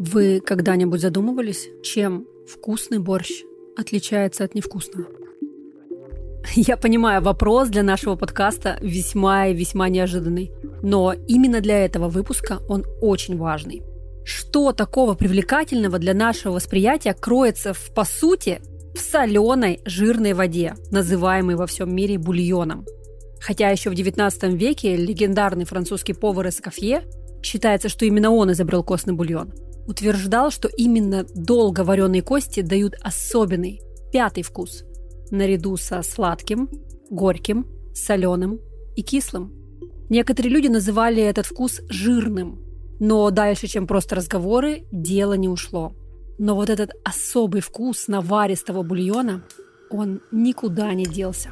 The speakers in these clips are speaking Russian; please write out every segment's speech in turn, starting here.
Вы когда-нибудь задумывались, чем вкусный борщ отличается от невкусного? Я понимаю, вопрос для нашего подкаста весьма и весьма неожиданный. Но именно для этого выпуска он очень важный. Что такого привлекательного для нашего восприятия кроется в, по сути, в соленой жирной воде, называемой во всем мире бульоном? Хотя еще в 19 веке легендарный французский повар Эскофье считается, что именно он изобрел костный бульон – утверждал, что именно долго вареные кости дают особенный, пятый вкус, наряду со сладким, горьким, соленым и кислым. Некоторые люди называли этот вкус жирным, но дальше, чем просто разговоры, дело не ушло. Но вот этот особый вкус наваристого бульона, он никуда не делся.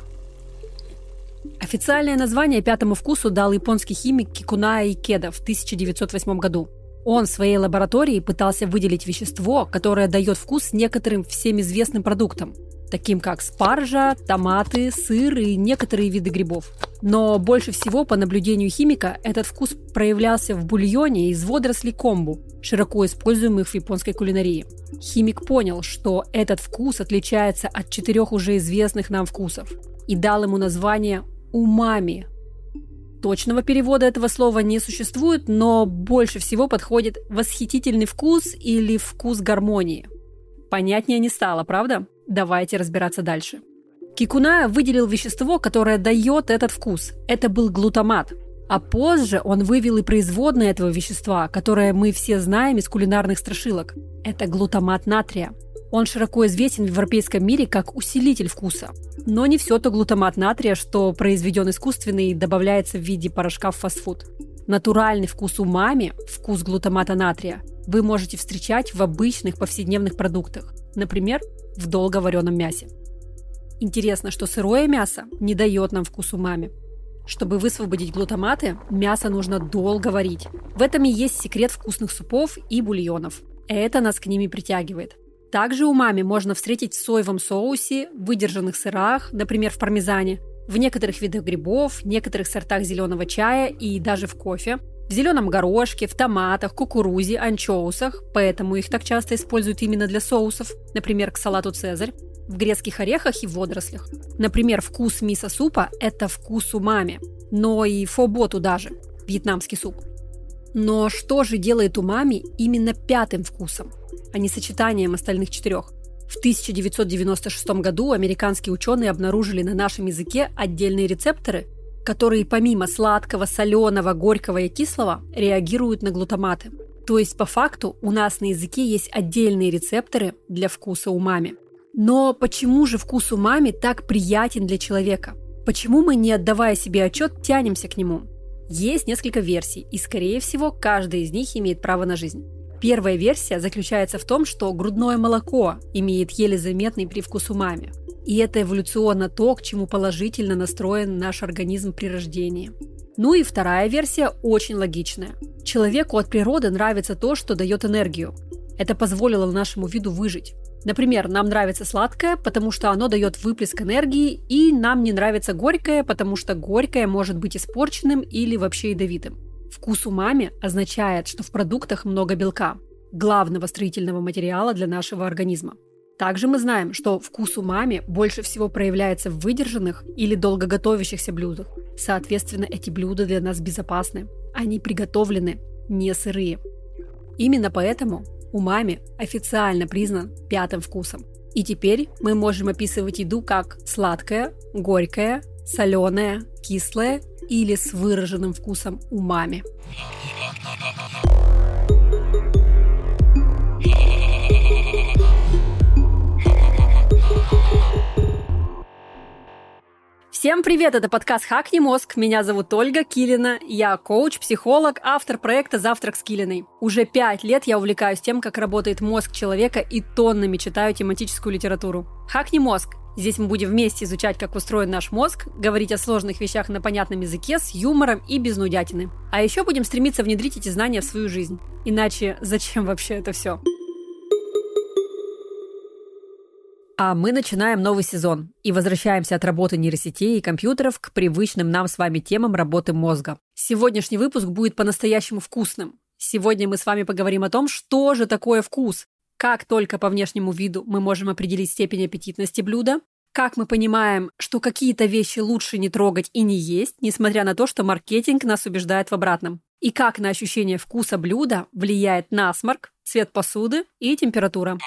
Официальное название пятому вкусу дал японский химик Кикуная Икеда в 1908 году. Он в своей лаборатории пытался выделить вещество, которое дает вкус некоторым всем известным продуктам, таким как спаржа, томаты, сыр и некоторые виды грибов. Но больше всего, по наблюдению химика, этот вкус проявлялся в бульоне из водорослей комбу, широко используемых в японской кулинарии. Химик понял, что этот вкус отличается от четырех уже известных нам вкусов и дал ему название умами Точного перевода этого слова не существует, но больше всего подходит восхитительный вкус или вкус гармонии. Понятнее не стало, правда? Давайте разбираться дальше. Кикуна выделил вещество, которое дает этот вкус. Это был глутамат. А позже он вывел и производное этого вещества, которое мы все знаем из кулинарных страшилок. Это глутамат натрия – он широко известен в европейском мире как усилитель вкуса. Но не все то глутамат натрия, что произведен искусственно и добавляется в виде порошка в фастфуд. Натуральный вкус умами, вкус глутамата натрия, вы можете встречать в обычных повседневных продуктах, например, в долговареном мясе. Интересно, что сырое мясо не дает нам вкус умами. Чтобы высвободить глутаматы, мясо нужно долго варить. В этом и есть секрет вкусных супов и бульонов. Это нас к ними притягивает. Также умами можно встретить в соевом соусе, выдержанных сырах, например, в пармезане, в некоторых видах грибов, некоторых сортах зеленого чая и даже в кофе, в зеленом горошке, в томатах, кукурузе, анчоусах, поэтому их так часто используют именно для соусов, например, к салату «Цезарь», в грецких орехах и водорослях. Например, вкус мисо-супа – это вкус умами, но и фобо туда же, вьетнамский суп. Но что же делает умами именно пятым вкусом? а не сочетанием остальных четырех. В 1996 году американские ученые обнаружили на нашем языке отдельные рецепторы, которые помимо сладкого, соленого, горького и кислого реагируют на глутаматы. То есть по факту у нас на языке есть отдельные рецепторы для вкуса умами. Но почему же вкус умами так приятен для человека? Почему мы, не отдавая себе отчет, тянемся к нему? Есть несколько версий, и, скорее всего, каждая из них имеет право на жизнь. Первая версия заключается в том, что грудное молоко имеет еле заметный привкус умами. И это эволюционно то, к чему положительно настроен наш организм при рождении. Ну и вторая версия очень логичная. Человеку от природы нравится то, что дает энергию. Это позволило нашему виду выжить. Например, нам нравится сладкое, потому что оно дает выплеск энергии, и нам не нравится горькое, потому что горькое может быть испорченным или вообще ядовитым. Вкус умами означает, что в продуктах много белка, главного строительного материала для нашего организма. Также мы знаем, что вкус умами больше всего проявляется в выдержанных или долго готовящихся блюдах. Соответственно, эти блюда для нас безопасны. Они приготовлены не сырые. Именно поэтому умами официально признан пятым вкусом. И теперь мы можем описывать еду как сладкое, горькое, соленое, кислое или с выраженным вкусом умами. Всем привет, это подкаст «Хакни мозг». Меня зовут Ольга Килина. Я коуч, психолог, автор проекта «Завтрак с Килиной». Уже пять лет я увлекаюсь тем, как работает мозг человека и тоннами читаю тематическую литературу. «Хакни мозг» Здесь мы будем вместе изучать, как устроен наш мозг, говорить о сложных вещах на понятном языке, с юмором и без нудятины. А еще будем стремиться внедрить эти знания в свою жизнь. Иначе зачем вообще это все? А мы начинаем новый сезон и возвращаемся от работы нейросетей и компьютеров к привычным нам с вами темам работы мозга. Сегодняшний выпуск будет по-настоящему вкусным. Сегодня мы с вами поговорим о том, что же такое вкус, как только по внешнему виду мы можем определить степень аппетитности блюда, как мы понимаем, что какие-то вещи лучше не трогать и не есть, несмотря на то, что маркетинг нас убеждает в обратном. И как на ощущение вкуса блюда влияет насморк, цвет посуды и температура.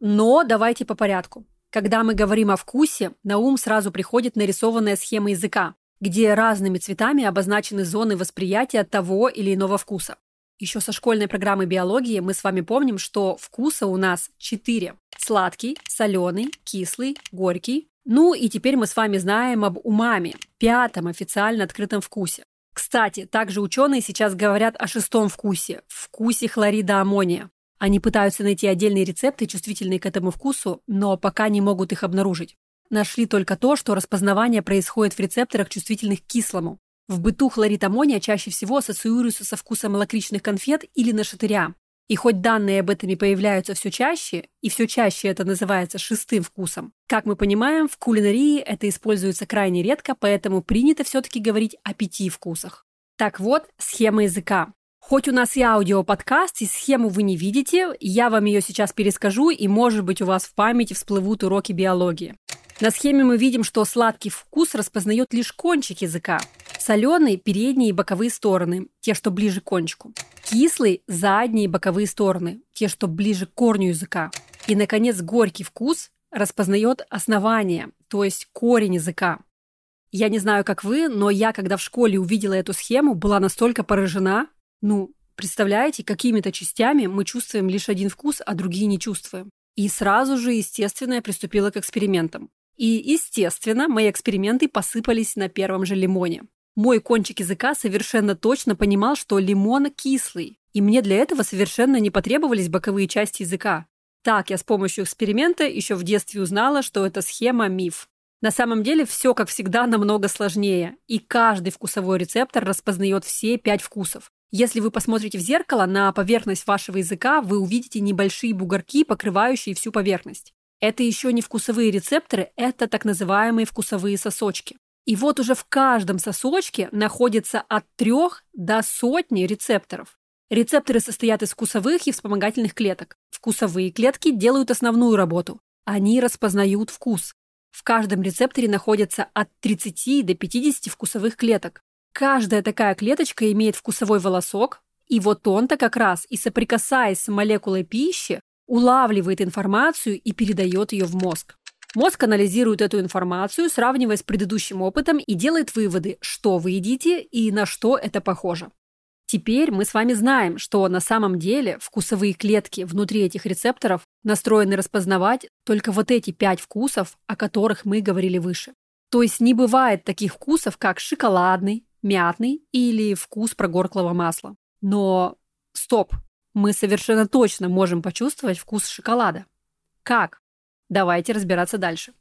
Но давайте по порядку. Когда мы говорим о вкусе, на ум сразу приходит нарисованная схема языка, где разными цветами обозначены зоны восприятия того или иного вкуса. Еще со школьной программы биологии мы с вами помним, что вкуса у нас четыре. Сладкий, соленый, кислый, горький. Ну и теперь мы с вами знаем об умами, пятом официально открытом вкусе. Кстати, также ученые сейчас говорят о шестом вкусе – вкусе хлорида аммония. Они пытаются найти отдельные рецепты, чувствительные к этому вкусу, но пока не могут их обнаружить. Нашли только то, что распознавание происходит в рецепторах, чувствительных к кислому. В быту хлорид аммония чаще всего ассоциируется со вкусом лакричных конфет или нашатыря. И хоть данные об этом и появляются все чаще, и все чаще это называется шестым вкусом, как мы понимаем, в кулинарии это используется крайне редко, поэтому принято все-таки говорить о пяти вкусах. Так вот, схема языка. Хоть у нас и аудиоподкаст, и схему вы не видите, я вам ее сейчас перескажу, и, может быть, у вас в памяти всплывут уроки биологии. На схеме мы видим, что сладкий вкус распознает лишь кончик языка. Соленый – передние и боковые стороны, те, что ближе к кончику. Кислый – задние и боковые стороны, те, что ближе к корню языка. И, наконец, горький вкус распознает основание, то есть корень языка. Я не знаю, как вы, но я, когда в школе увидела эту схему, была настолько поражена. Ну, представляете, какими-то частями мы чувствуем лишь один вкус, а другие не чувствуем. И сразу же, естественно, я приступила к экспериментам. И, естественно, мои эксперименты посыпались на первом же лимоне. Мой кончик языка совершенно точно понимал, что лимон кислый, и мне для этого совершенно не потребовались боковые части языка. Так я с помощью эксперимента еще в детстве узнала, что эта схема – миф. На самом деле все, как всегда, намного сложнее, и каждый вкусовой рецептор распознает все пять вкусов. Если вы посмотрите в зеркало на поверхность вашего языка, вы увидите небольшие бугорки, покрывающие всю поверхность. Это еще не вкусовые рецепторы, это так называемые вкусовые сосочки. И вот уже в каждом сосочке находится от трех до сотни рецепторов. Рецепторы состоят из вкусовых и вспомогательных клеток. Вкусовые клетки делают основную работу. Они распознают вкус. В каждом рецепторе находится от 30 до 50 вкусовых клеток. Каждая такая клеточка имеет вкусовой волосок, и вот он-то как раз и соприкасаясь с молекулой пищи, улавливает информацию и передает ее в мозг. Мозг анализирует эту информацию, сравнивая с предыдущим опытом и делает выводы, что вы едите и на что это похоже. Теперь мы с вами знаем, что на самом деле вкусовые клетки внутри этих рецепторов настроены распознавать только вот эти пять вкусов, о которых мы говорили выше. То есть не бывает таких вкусов, как шоколадный, мятный или вкус прогорклого масла. Но стоп, мы совершенно точно можем почувствовать вкус шоколада. Как? Давайте разбираться дальше.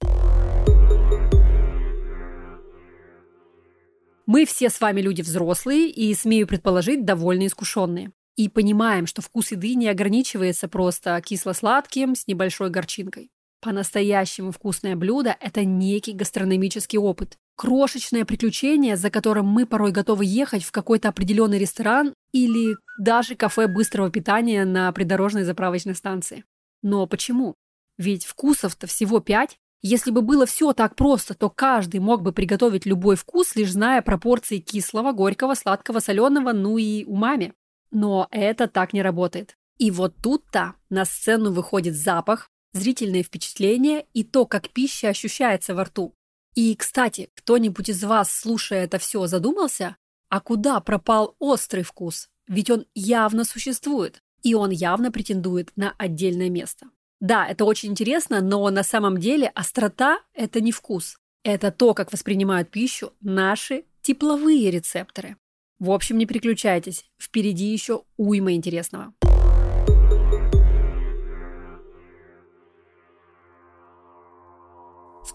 Мы все с вами люди взрослые и, смею предположить, довольно искушенные. И понимаем, что вкус еды не ограничивается просто кисло-сладким с небольшой горчинкой. По-настоящему вкусное блюдо – это некий гастрономический опыт. Крошечное приключение, за которым мы порой готовы ехать в какой-то определенный ресторан или даже кафе быстрого питания на придорожной заправочной станции. Но почему? Ведь вкусов-то всего пять. Если бы было все так просто, то каждый мог бы приготовить любой вкус, лишь зная пропорции кислого, горького, сладкого, соленого, ну и умами. Но это так не работает. И вот тут-то на сцену выходит запах, зрительные впечатления и то, как пища ощущается во рту. И, кстати, кто-нибудь из вас, слушая это все, задумался, а куда пропал острый вкус? Ведь он явно существует, и он явно претендует на отдельное место. Да, это очень интересно, но на самом деле острота – это не вкус. Это то, как воспринимают пищу наши тепловые рецепторы. В общем, не переключайтесь, впереди еще уйма интересного.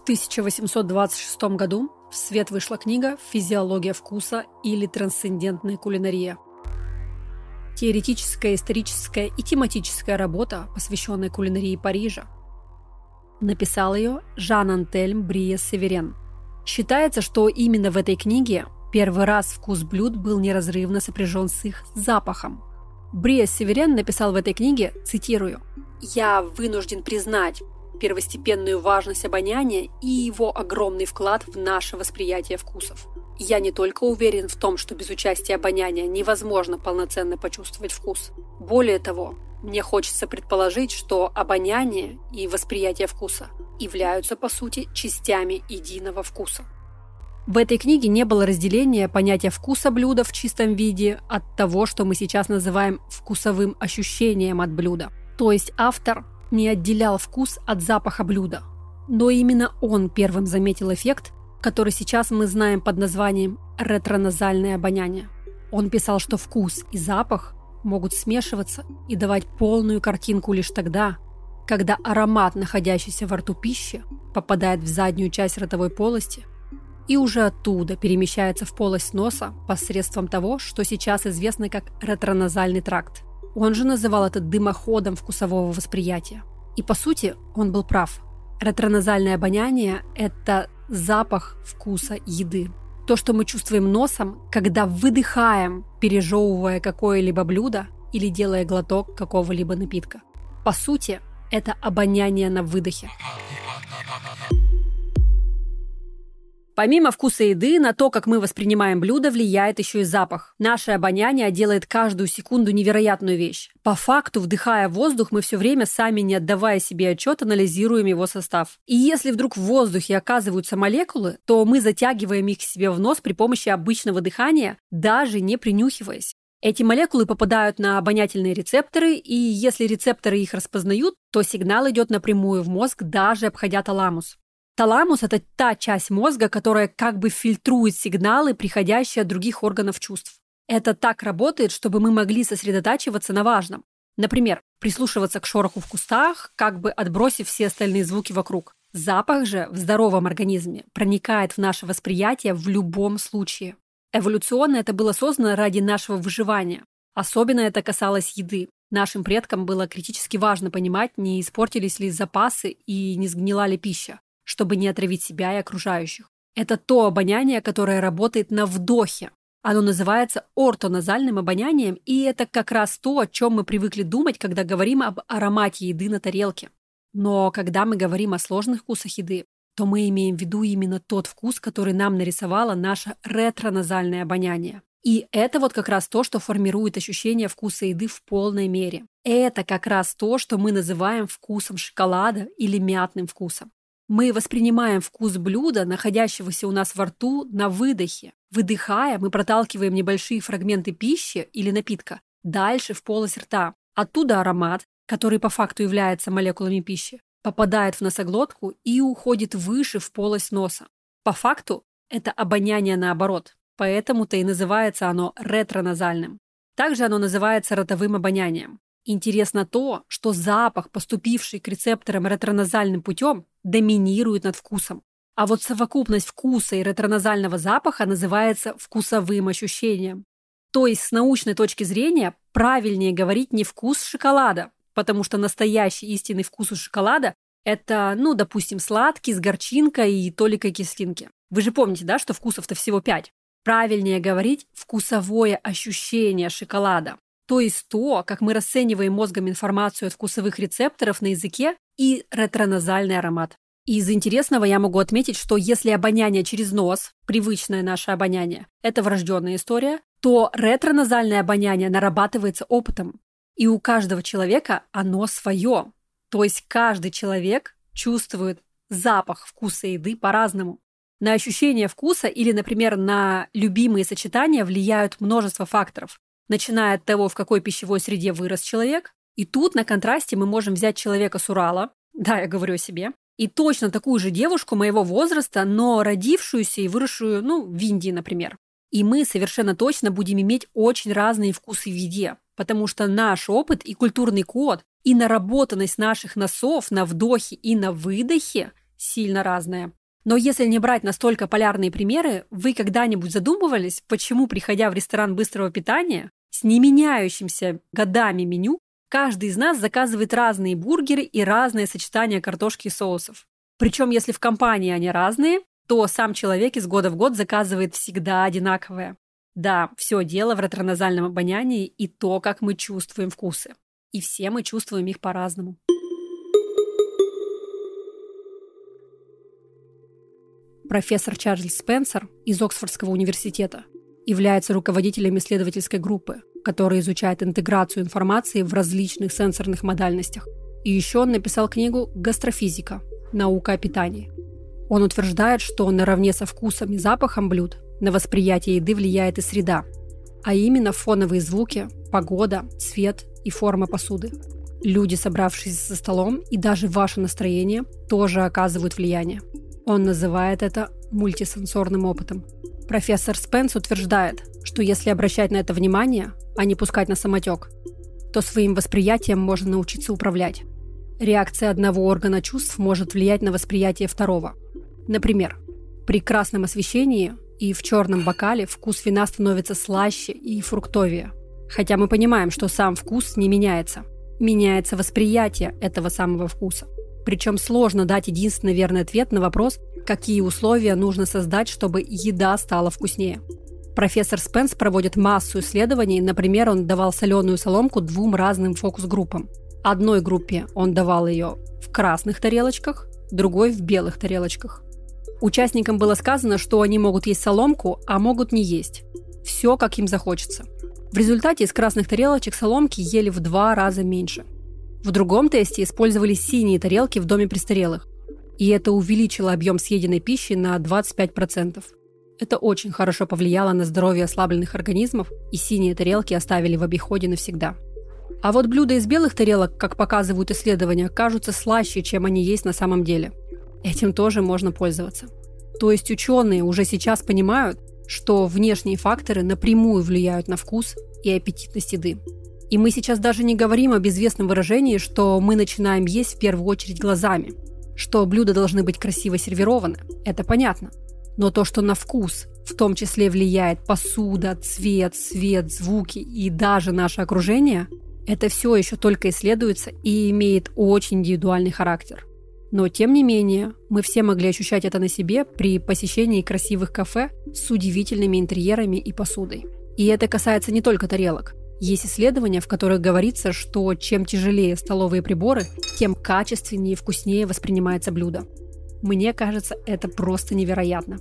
1826 году в свет вышла книга «Физиология вкуса» или «Трансцендентная кулинария». Теоретическая, историческая и тематическая работа, посвященная кулинарии Парижа. Написал ее Жан Антельм Брие Северен. Считается, что именно в этой книге Первый раз вкус блюд был неразрывно сопряжен с их запахом. Бриас Северен написал в этой книге, цитирую, «Я вынужден признать первостепенную важность обоняния и его огромный вклад в наше восприятие вкусов. Я не только уверен в том, что без участия обоняния невозможно полноценно почувствовать вкус. Более того, мне хочется предположить, что обоняние и восприятие вкуса являются, по сути, частями единого вкуса. В этой книге не было разделения понятия вкуса блюда в чистом виде от того, что мы сейчас называем вкусовым ощущением от блюда. То есть автор не отделял вкус от запаха блюда. Но именно он первым заметил эффект, который сейчас мы знаем под названием ретроназальное обоняние. Он писал, что вкус и запах могут смешиваться и давать полную картинку лишь тогда, когда аромат, находящийся во рту пищи, попадает в заднюю часть ротовой полости и уже оттуда перемещается в полость носа посредством того, что сейчас известно как ретроназальный тракт. Он же называл это дымоходом вкусового восприятия. И по сути он был прав. Ретроназальное обоняние – это запах вкуса еды. То, что мы чувствуем носом, когда выдыхаем, пережевывая какое-либо блюдо или делая глоток какого-либо напитка. По сути, это обоняние на выдохе. Помимо вкуса еды, на то, как мы воспринимаем блюдо, влияет еще и запах. Наше обоняние делает каждую секунду невероятную вещь. По факту, вдыхая воздух, мы все время сами, не отдавая себе отчет, анализируем его состав. И если вдруг в воздухе оказываются молекулы, то мы затягиваем их себе в нос при помощи обычного дыхания, даже не принюхиваясь. Эти молекулы попадают на обонятельные рецепторы, и если рецепторы их распознают, то сигнал идет напрямую в мозг, даже обходя таламус. Таламус – это та часть мозга, которая как бы фильтрует сигналы, приходящие от других органов чувств. Это так работает, чтобы мы могли сосредотачиваться на важном. Например, прислушиваться к шороху в кустах, как бы отбросив все остальные звуки вокруг. Запах же в здоровом организме проникает в наше восприятие в любом случае. Эволюционно это было создано ради нашего выживания. Особенно это касалось еды. Нашим предкам было критически важно понимать, не испортились ли запасы и не сгнила ли пища чтобы не отравить себя и окружающих. Это то обоняние, которое работает на вдохе. Оно называется ортоназальным обонянием, и это как раз то, о чем мы привыкли думать, когда говорим об аромате еды на тарелке. Но когда мы говорим о сложных вкусах еды, то мы имеем в виду именно тот вкус, который нам нарисовало наше ретроназальное обоняние. И это вот как раз то, что формирует ощущение вкуса еды в полной мере. Это как раз то, что мы называем вкусом шоколада или мятным вкусом. Мы воспринимаем вкус блюда, находящегося у нас во рту, на выдохе. Выдыхая, мы проталкиваем небольшие фрагменты пищи или напитка дальше в полость рта. Оттуда аромат, который по факту является молекулами пищи, попадает в носоглотку и уходит выше в полость носа. По факту это обоняние наоборот, поэтому-то и называется оно ретроназальным. Также оно называется ротовым обонянием. Интересно то, что запах, поступивший к рецепторам ретроназальным путем, доминирует над вкусом. А вот совокупность вкуса и ретроназального запаха называется вкусовым ощущением. То есть с научной точки зрения правильнее говорить не вкус шоколада, потому что настоящий истинный вкус у шоколада – это, ну, допустим, сладкий с горчинкой и толикой кислинки. Вы же помните, да, что вкусов-то всего пять. Правильнее говорить вкусовое ощущение шоколада, то есть то, как мы расцениваем мозгом информацию от вкусовых рецепторов на языке и ретроназальный аромат. Из интересного я могу отметить, что если обоняние через нос, привычное наше обоняние, это врожденная история, то ретроназальное обоняние нарабатывается опытом. И у каждого человека оно свое. То есть каждый человек чувствует запах вкуса еды по-разному. На ощущение вкуса или, например, на любимые сочетания влияют множество факторов начиная от того, в какой пищевой среде вырос человек. И тут на контрасте мы можем взять человека с Урала, да, я говорю о себе, и точно такую же девушку моего возраста, но родившуюся и выросшую, ну, в Индии, например. И мы совершенно точно будем иметь очень разные вкусы в еде, потому что наш опыт и культурный код, и наработанность наших носов на вдохе и на выдохе сильно разная. Но если не брать настолько полярные примеры, вы когда-нибудь задумывались, почему, приходя в ресторан быстрого питания, с не меняющимся годами меню, каждый из нас заказывает разные бургеры и разные сочетания картошки и соусов. Причем, если в компании они разные, то сам человек из года в год заказывает всегда одинаковое. Да, все дело в ретроназальном обонянии и то, как мы чувствуем вкусы. И все мы чувствуем их по-разному. Профессор Чарльз Спенсер из Оксфордского университета является руководителем исследовательской группы, которая изучает интеграцию информации в различных сенсорных модальностях. И еще он написал книгу «Гастрофизика. Наука о питании». Он утверждает, что наравне со вкусом и запахом блюд на восприятие еды влияет и среда, а именно фоновые звуки, погода, цвет и форма посуды. Люди, собравшиеся за столом, и даже ваше настроение тоже оказывают влияние. Он называет это мультисенсорным опытом. Профессор Спенс утверждает, что если обращать на это внимание, а не пускать на самотек, то своим восприятием можно научиться управлять. Реакция одного органа чувств может влиять на восприятие второго. Например, при красном освещении и в черном бокале вкус вина становится слаще и фруктовее. Хотя мы понимаем, что сам вкус не меняется. Меняется восприятие этого самого вкуса. Причем сложно дать единственный верный ответ на вопрос, какие условия нужно создать, чтобы еда стала вкуснее. Профессор Спенс проводит массу исследований. Например, он давал соленую соломку двум разным фокус-группам. Одной группе он давал ее в красных тарелочках, другой в белых тарелочках. Участникам было сказано, что они могут есть соломку, а могут не есть. Все, как им захочется. В результате из красных тарелочек соломки ели в два раза меньше. В другом тесте использовали синие тарелки в доме престарелых. И это увеличило объем съеденной пищи на 25%. Это очень хорошо повлияло на здоровье ослабленных организмов, и синие тарелки оставили в обиходе навсегда. А вот блюда из белых тарелок, как показывают исследования, кажутся слаще, чем они есть на самом деле – Этим тоже можно пользоваться. То есть ученые уже сейчас понимают, что внешние факторы напрямую влияют на вкус и аппетитность еды. И мы сейчас даже не говорим об известном выражении, что мы начинаем есть в первую очередь глазами, что блюда должны быть красиво сервированы. Это понятно. Но то, что на вкус в том числе влияет посуда, цвет, свет, звуки и даже наше окружение, это все еще только исследуется и имеет очень индивидуальный характер – но, тем не менее, мы все могли ощущать это на себе при посещении красивых кафе с удивительными интерьерами и посудой. И это касается не только тарелок. Есть исследования, в которых говорится, что чем тяжелее столовые приборы, тем качественнее и вкуснее воспринимается блюдо. Мне кажется, это просто невероятно.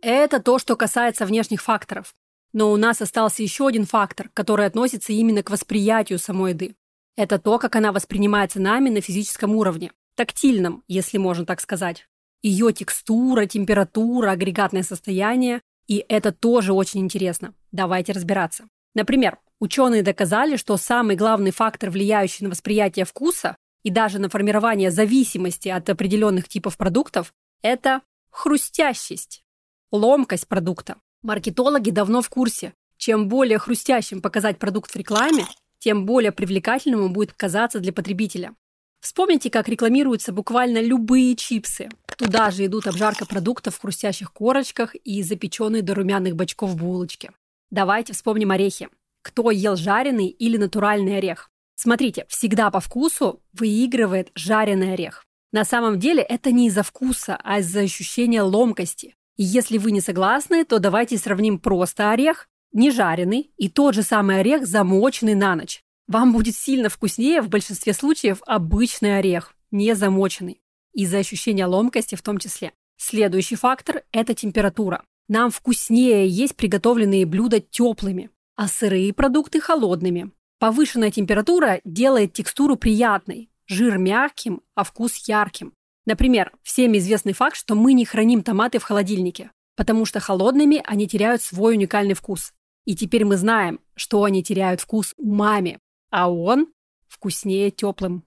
Это то, что касается внешних факторов. Но у нас остался еще один фактор, который относится именно к восприятию самой еды. Это то, как она воспринимается нами на физическом уровне, тактильном, если можно так сказать. Ее текстура, температура, агрегатное состояние. И это тоже очень интересно. Давайте разбираться. Например, ученые доказали, что самый главный фактор, влияющий на восприятие вкуса и даже на формирование зависимости от определенных типов продуктов, это хрустящесть, ломкость продукта. Маркетологи давно в курсе. Чем более хрустящим показать продукт в рекламе, тем более привлекательным он будет казаться для потребителя. Вспомните, как рекламируются буквально любые чипсы. Туда же идут обжарка продуктов в хрустящих корочках и запеченные до румяных бочков булочки. Давайте вспомним орехи. Кто ел жареный или натуральный орех? Смотрите, всегда по вкусу выигрывает жареный орех. На самом деле это не из-за вкуса, а из-за ощущения ломкости. И если вы не согласны, то давайте сравним просто орех не жареный и тот же самый орех, замоченный на ночь. Вам будет сильно вкуснее в большинстве случаев обычный орех, не замоченный. Из-за ощущения ломкости в том числе. Следующий фактор – это температура. Нам вкуснее есть приготовленные блюда теплыми, а сырые продукты – холодными. Повышенная температура делает текстуру приятной, жир мягким, а вкус ярким. Например, всем известный факт, что мы не храним томаты в холодильнике, потому что холодными они теряют свой уникальный вкус. И теперь мы знаем, что они теряют вкус умами, а он вкуснее теплым.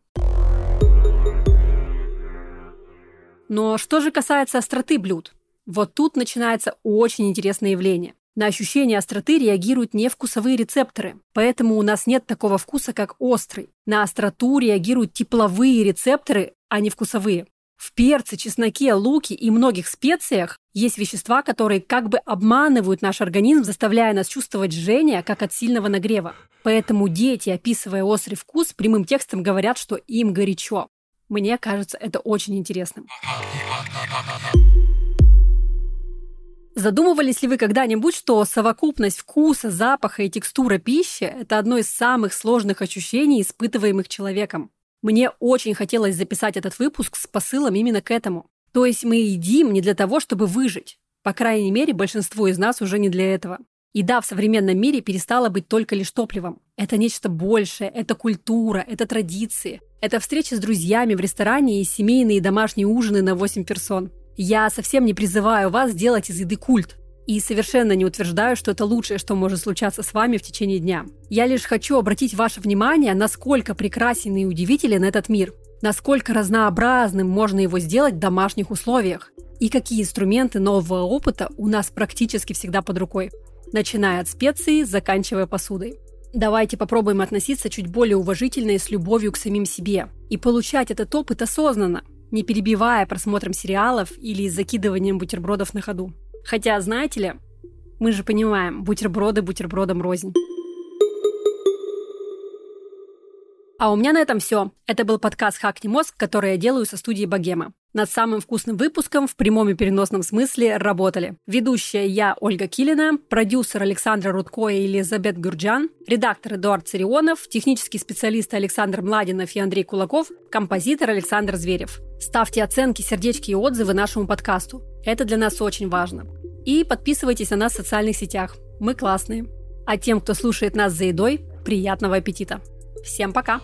Но что же касается остроты блюд? Вот тут начинается очень интересное явление. На ощущение остроты реагируют не вкусовые рецепторы, поэтому у нас нет такого вкуса, как острый. На остроту реагируют тепловые рецепторы, а не вкусовые. В перце, чесноке, луке и многих специях есть вещества, которые как бы обманывают наш организм, заставляя нас чувствовать жжение, как от сильного нагрева. Поэтому дети, описывая острый вкус, прямым текстом говорят, что им горячо. Мне кажется, это очень интересным. Задумывались ли вы когда-нибудь, что совокупность вкуса, запаха и текстура пищи – это одно из самых сложных ощущений, испытываемых человеком? Мне очень хотелось записать этот выпуск с посылом именно к этому. То есть мы едим не для того, чтобы выжить. По крайней мере, большинство из нас уже не для этого. Еда в современном мире перестала быть только лишь топливом. Это нечто большее, это культура, это традиции. Это встречи с друзьями в ресторане и семейные и домашние ужины на 8 персон. Я совсем не призываю вас делать из еды культ. И совершенно не утверждаю, что это лучшее, что может случаться с вами в течение дня. Я лишь хочу обратить ваше внимание, насколько прекрасен и удивителен этот мир. Насколько разнообразным можно его сделать в домашних условиях. И какие инструменты нового опыта у нас практически всегда под рукой. Начиная от специй, заканчивая посудой. Давайте попробуем относиться чуть более уважительно и с любовью к самим себе. И получать этот опыт осознанно, не перебивая просмотром сериалов или закидыванием бутербродов на ходу. Хотя, знаете ли, мы же понимаем, бутерброды бутербродом рознь. А у меня на этом все. Это был подкаст «Хакни мозг», который я делаю со студией Богема. Над самым вкусным выпуском в прямом и переносном смысле работали. Ведущая я, Ольга Килина, продюсер Александра Рудко и Елизабет Гурджан, редактор Эдуард Царионов, технический специалист Александр Младинов и Андрей Кулаков, композитор Александр Зверев. Ставьте оценки, сердечки и отзывы нашему подкасту. Это для нас очень важно. И подписывайтесь на нас в социальных сетях. Мы классные. А тем, кто слушает нас за едой, приятного аппетита! Всем пока!